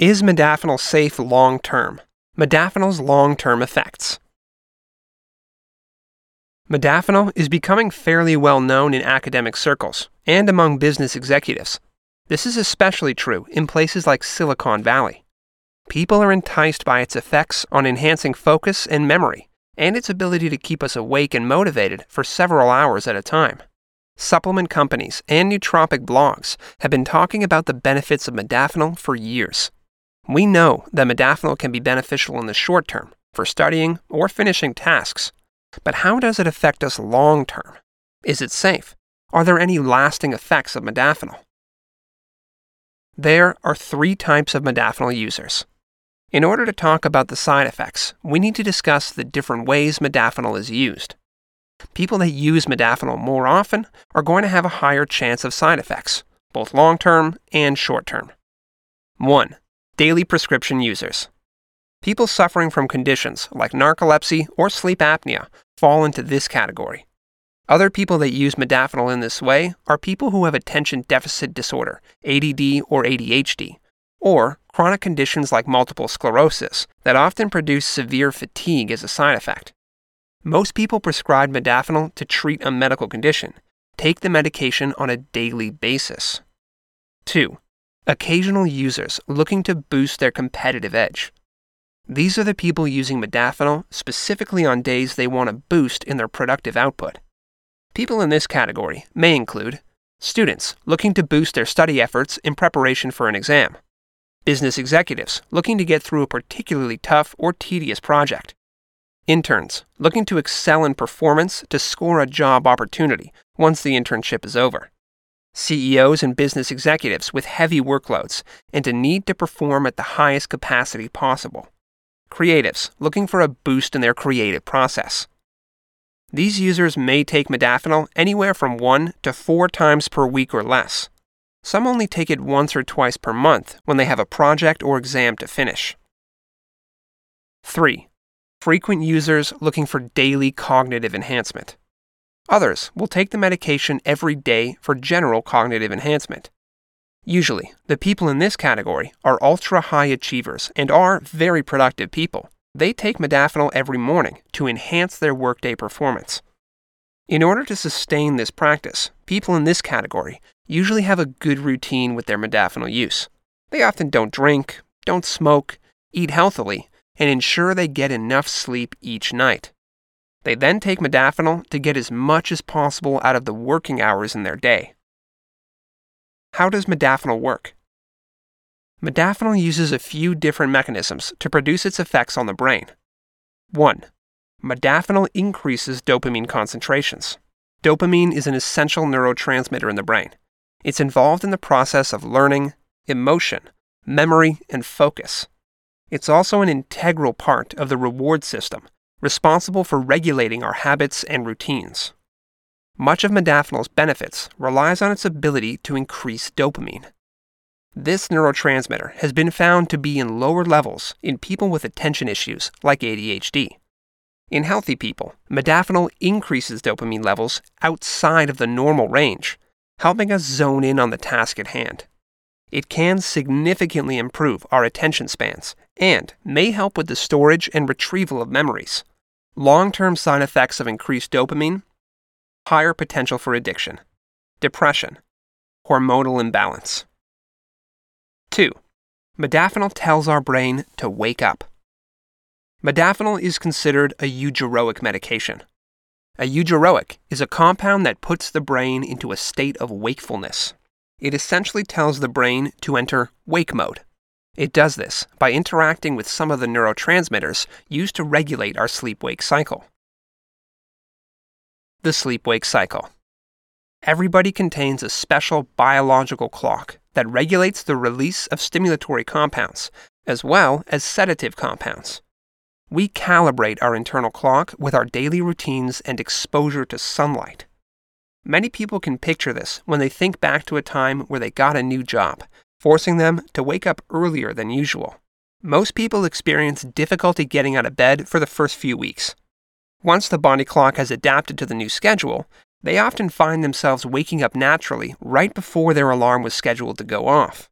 Is modafinil safe long term? Modafinil's long term effects. Modafinil is becoming fairly well known in academic circles and among business executives. This is especially true in places like Silicon Valley. People are enticed by its effects on enhancing focus and memory, and its ability to keep us awake and motivated for several hours at a time. Supplement companies and nootropic blogs have been talking about the benefits of modafinil for years. We know that modafinil can be beneficial in the short term for studying or finishing tasks, but how does it affect us long term? Is it safe? Are there any lasting effects of modafinil? There are three types of modafinil users. In order to talk about the side effects, we need to discuss the different ways modafinil is used. People that use modafinil more often are going to have a higher chance of side effects, both long term and short term. 1. Daily prescription users. People suffering from conditions like narcolepsy or sleep apnea fall into this category. Other people that use modafinil in this way are people who have attention deficit disorder, ADD or ADHD, or chronic conditions like multiple sclerosis that often produce severe fatigue as a side effect. Most people prescribed modafinil to treat a medical condition take the medication on a daily basis. 2. Occasional users looking to boost their competitive edge. These are the people using modafinil specifically on days they want to boost in their productive output. People in this category may include students looking to boost their study efforts in preparation for an exam, business executives looking to get through a particularly tough or tedious project, interns looking to excel in performance to score a job opportunity once the internship is over, CEOs and business executives with heavy workloads and a need to perform at the highest capacity possible, creatives looking for a boost in their creative process. These users may take modafinil anywhere from one to four times per week or less. Some only take it once or twice per month when they have a project or exam to finish. 3. Frequent users looking for daily cognitive enhancement. Others will take the medication every day for general cognitive enhancement. Usually, the people in this category are ultra high achievers and are very productive people. They take modafinil every morning to enhance their workday performance. In order to sustain this practice, people in this category usually have a good routine with their modafinil use. They often don't drink, don't smoke, eat healthily, and ensure they get enough sleep each night. They then take modafinil to get as much as possible out of the working hours in their day. How does modafinil work? Modafinil uses a few different mechanisms to produce its effects on the brain. 1. Modafinil increases dopamine concentrations. Dopamine is an essential neurotransmitter in the brain. It's involved in the process of learning, emotion, memory, and focus. It's also an integral part of the reward system, responsible for regulating our habits and routines. Much of modafinil's benefits relies on its ability to increase dopamine. This neurotransmitter has been found to be in lower levels in people with attention issues like ADHD. In healthy people, modafinil increases dopamine levels outside of the normal range, helping us zone in on the task at hand. It can significantly improve our attention spans and may help with the storage and retrieval of memories. Long term side effects of increased dopamine higher potential for addiction, depression, hormonal imbalance. 2. Modafinil tells our brain to wake up. Modafinil is considered a eugeroic medication. A eugeroic is a compound that puts the brain into a state of wakefulness. It essentially tells the brain to enter wake mode. It does this by interacting with some of the neurotransmitters used to regulate our sleep wake cycle. The sleep wake cycle. Everybody contains a special biological clock that regulates the release of stimulatory compounds, as well as sedative compounds. We calibrate our internal clock with our daily routines and exposure to sunlight. Many people can picture this when they think back to a time where they got a new job, forcing them to wake up earlier than usual. Most people experience difficulty getting out of bed for the first few weeks. Once the body clock has adapted to the new schedule, they often find themselves waking up naturally right before their alarm was scheduled to go off.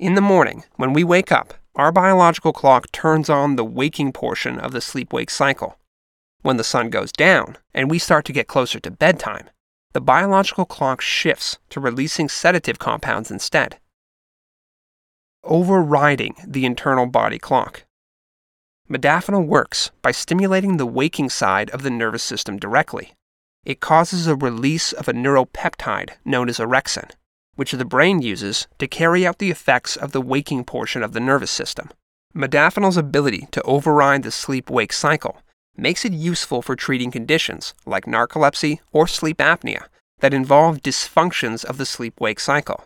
In the morning, when we wake up, our biological clock turns on the waking portion of the sleep wake cycle. When the sun goes down and we start to get closer to bedtime, the biological clock shifts to releasing sedative compounds instead. Overriding the internal body clock. Modafinil works by stimulating the waking side of the nervous system directly. It causes a release of a neuropeptide known as orexin, which the brain uses to carry out the effects of the waking portion of the nervous system. Modafinil's ability to override the sleep wake cycle makes it useful for treating conditions like narcolepsy or sleep apnea that involve dysfunctions of the sleep wake cycle.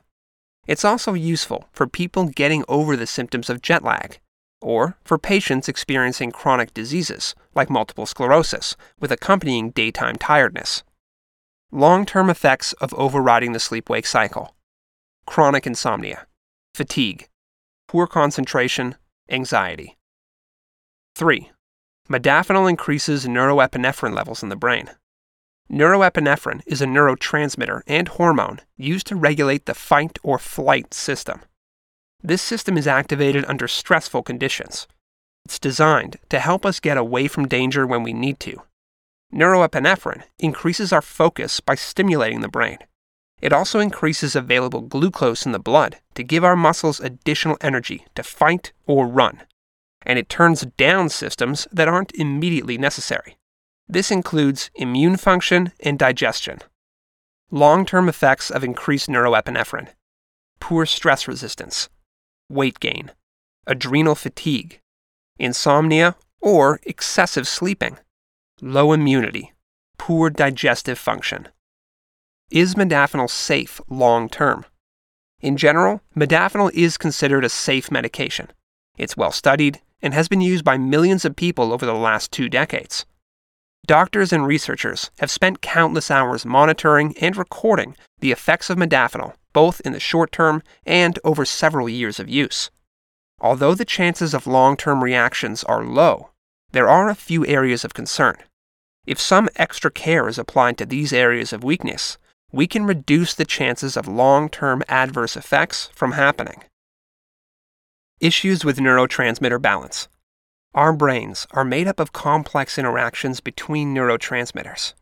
It's also useful for people getting over the symptoms of jet lag, or for patients experiencing chronic diseases like multiple sclerosis with accompanying daytime tiredness. Long term effects of overriding the sleep wake cycle chronic insomnia, fatigue, poor concentration, anxiety. 3. Modafinil increases norepinephrine levels in the brain. Norepinephrine is a neurotransmitter and hormone used to regulate the fight or flight system. This system is activated under stressful conditions. It's designed to help us get away from danger when we need to. Norepinephrine increases our focus by stimulating the brain. It also increases available glucose in the blood to give our muscles additional energy to fight or run and it turns down systems that aren't immediately necessary. This includes immune function and digestion. Long term effects of increased norepinephrine, poor stress resistance, weight gain, adrenal fatigue, insomnia or excessive sleeping, low immunity, poor digestive function. Is modafinil safe long term? In general, modafinil is considered a safe medication. It's well studied and has been used by millions of people over the last two decades. Doctors and researchers have spent countless hours monitoring and recording the effects of modafinil, both in the short term and over several years of use. Although the chances of long term reactions are low, there are a few areas of concern. If some extra care is applied to these areas of weakness, we can reduce the chances of long term adverse effects from happening. Issues with neurotransmitter balance. Our brains are made up of complex interactions between neurotransmitters.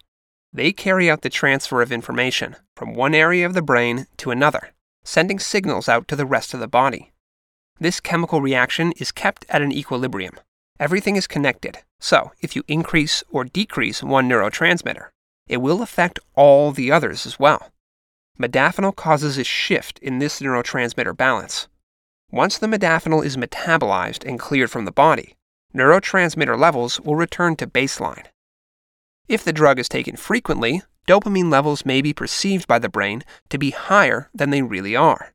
They carry out the transfer of information from one area of the brain to another, sending signals out to the rest of the body. This chemical reaction is kept at an equilibrium. Everything is connected, so if you increase or decrease one neurotransmitter, it will affect all the others as well. Modafinil causes a shift in this neurotransmitter balance, once the modafinil is metabolized and cleared from the body, neurotransmitter levels will return to baseline. If the drug is taken frequently, dopamine levels may be perceived by the brain to be higher than they really are.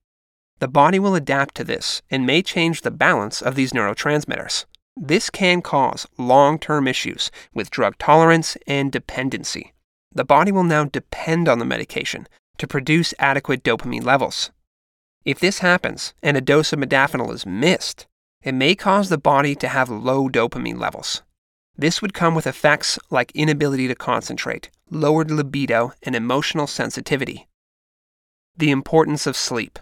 The body will adapt to this and may change the balance of these neurotransmitters. This can cause long term issues with drug tolerance and dependency. The body will now depend on the medication to produce adequate dopamine levels. If this happens and a dose of modafinil is missed, it may cause the body to have low dopamine levels. This would come with effects like inability to concentrate, lowered libido, and emotional sensitivity. The importance of sleep.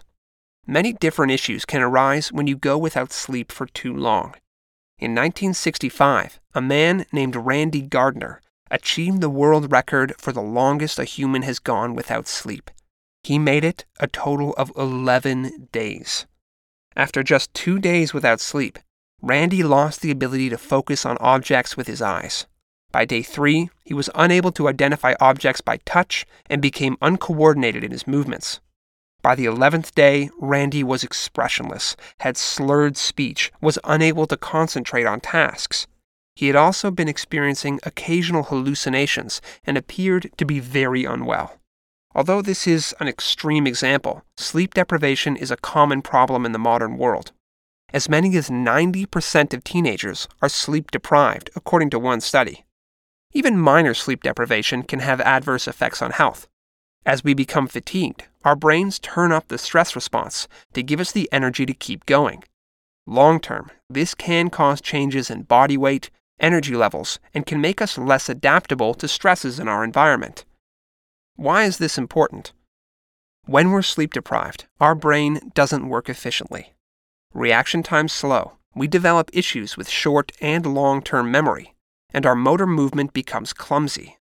Many different issues can arise when you go without sleep for too long. In 1965, a man named Randy Gardner achieved the world record for the longest a human has gone without sleep. He made it a total of 11 days. After just two days without sleep, Randy lost the ability to focus on objects with his eyes. By day three, he was unable to identify objects by touch and became uncoordinated in his movements. By the eleventh day, Randy was expressionless, had slurred speech, was unable to concentrate on tasks. He had also been experiencing occasional hallucinations and appeared to be very unwell. Although this is an extreme example, sleep deprivation is a common problem in the modern world. As many as 90% of teenagers are sleep deprived, according to one study. Even minor sleep deprivation can have adverse effects on health. As we become fatigued, our brains turn up the stress response to give us the energy to keep going. Long term, this can cause changes in body weight, energy levels, and can make us less adaptable to stresses in our environment. Why is this important? When we're sleep deprived, our brain doesn't work efficiently. reaction times slow, we develop issues with short and long term memory, and our motor movement becomes clumsy.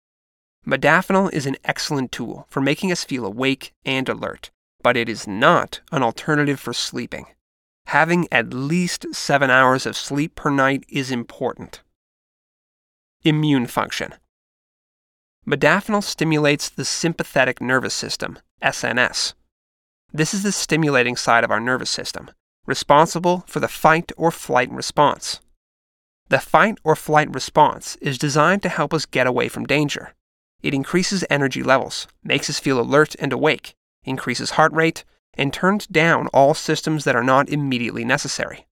Modafinil is an excellent tool for making us feel awake and alert, but it is not an alternative for sleeping. Having at least seven hours of sleep per night is important. Immune function. Modafinil stimulates the sympathetic nervous system, SNS. This is the stimulating side of our nervous system, responsible for the fight or flight response. The fight or flight response is designed to help us get away from danger. It increases energy levels, makes us feel alert and awake, increases heart rate, and turns down all systems that are not immediately necessary.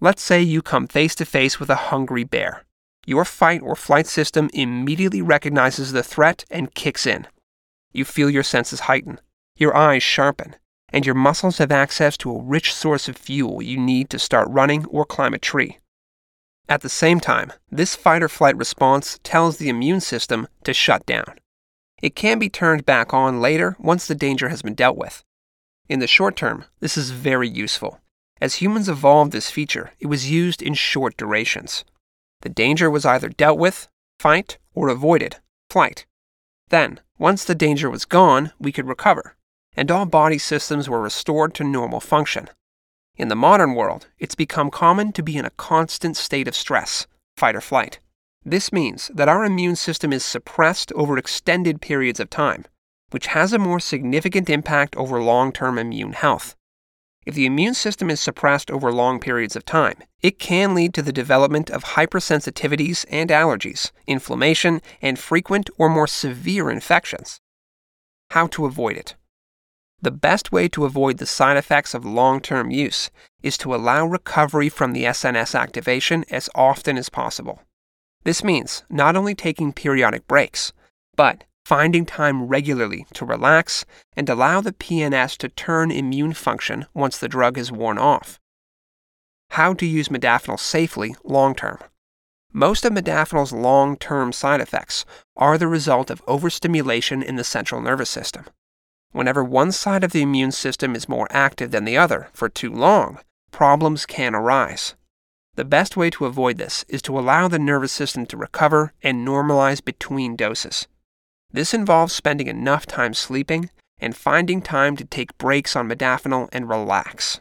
Let's say you come face to face with a hungry bear. Your fight or flight system immediately recognizes the threat and kicks in. You feel your senses heighten, your eyes sharpen, and your muscles have access to a rich source of fuel you need to start running or climb a tree. At the same time, this fight or flight response tells the immune system to shut down. It can be turned back on later once the danger has been dealt with. In the short term, this is very useful. As humans evolved this feature, it was used in short durations. The danger was either dealt with, fight, or avoided, flight. Then, once the danger was gone, we could recover, and all body systems were restored to normal function. In the modern world, it's become common to be in a constant state of stress, fight or flight. This means that our immune system is suppressed over extended periods of time, which has a more significant impact over long term immune health. If the immune system is suppressed over long periods of time, it can lead to the development of hypersensitivities and allergies, inflammation, and frequent or more severe infections. How to avoid it? The best way to avoid the side effects of long term use is to allow recovery from the SNS activation as often as possible. This means not only taking periodic breaks, but finding time regularly to relax and allow the PNS to turn immune function once the drug is worn off. How to use modafinil safely long term. Most of modafinil's long term side effects are the result of overstimulation in the central nervous system. Whenever one side of the immune system is more active than the other for too long, problems can arise. The best way to avoid this is to allow the nervous system to recover and normalize between doses. This involves spending enough time sleeping and finding time to take breaks on modafinil and relax.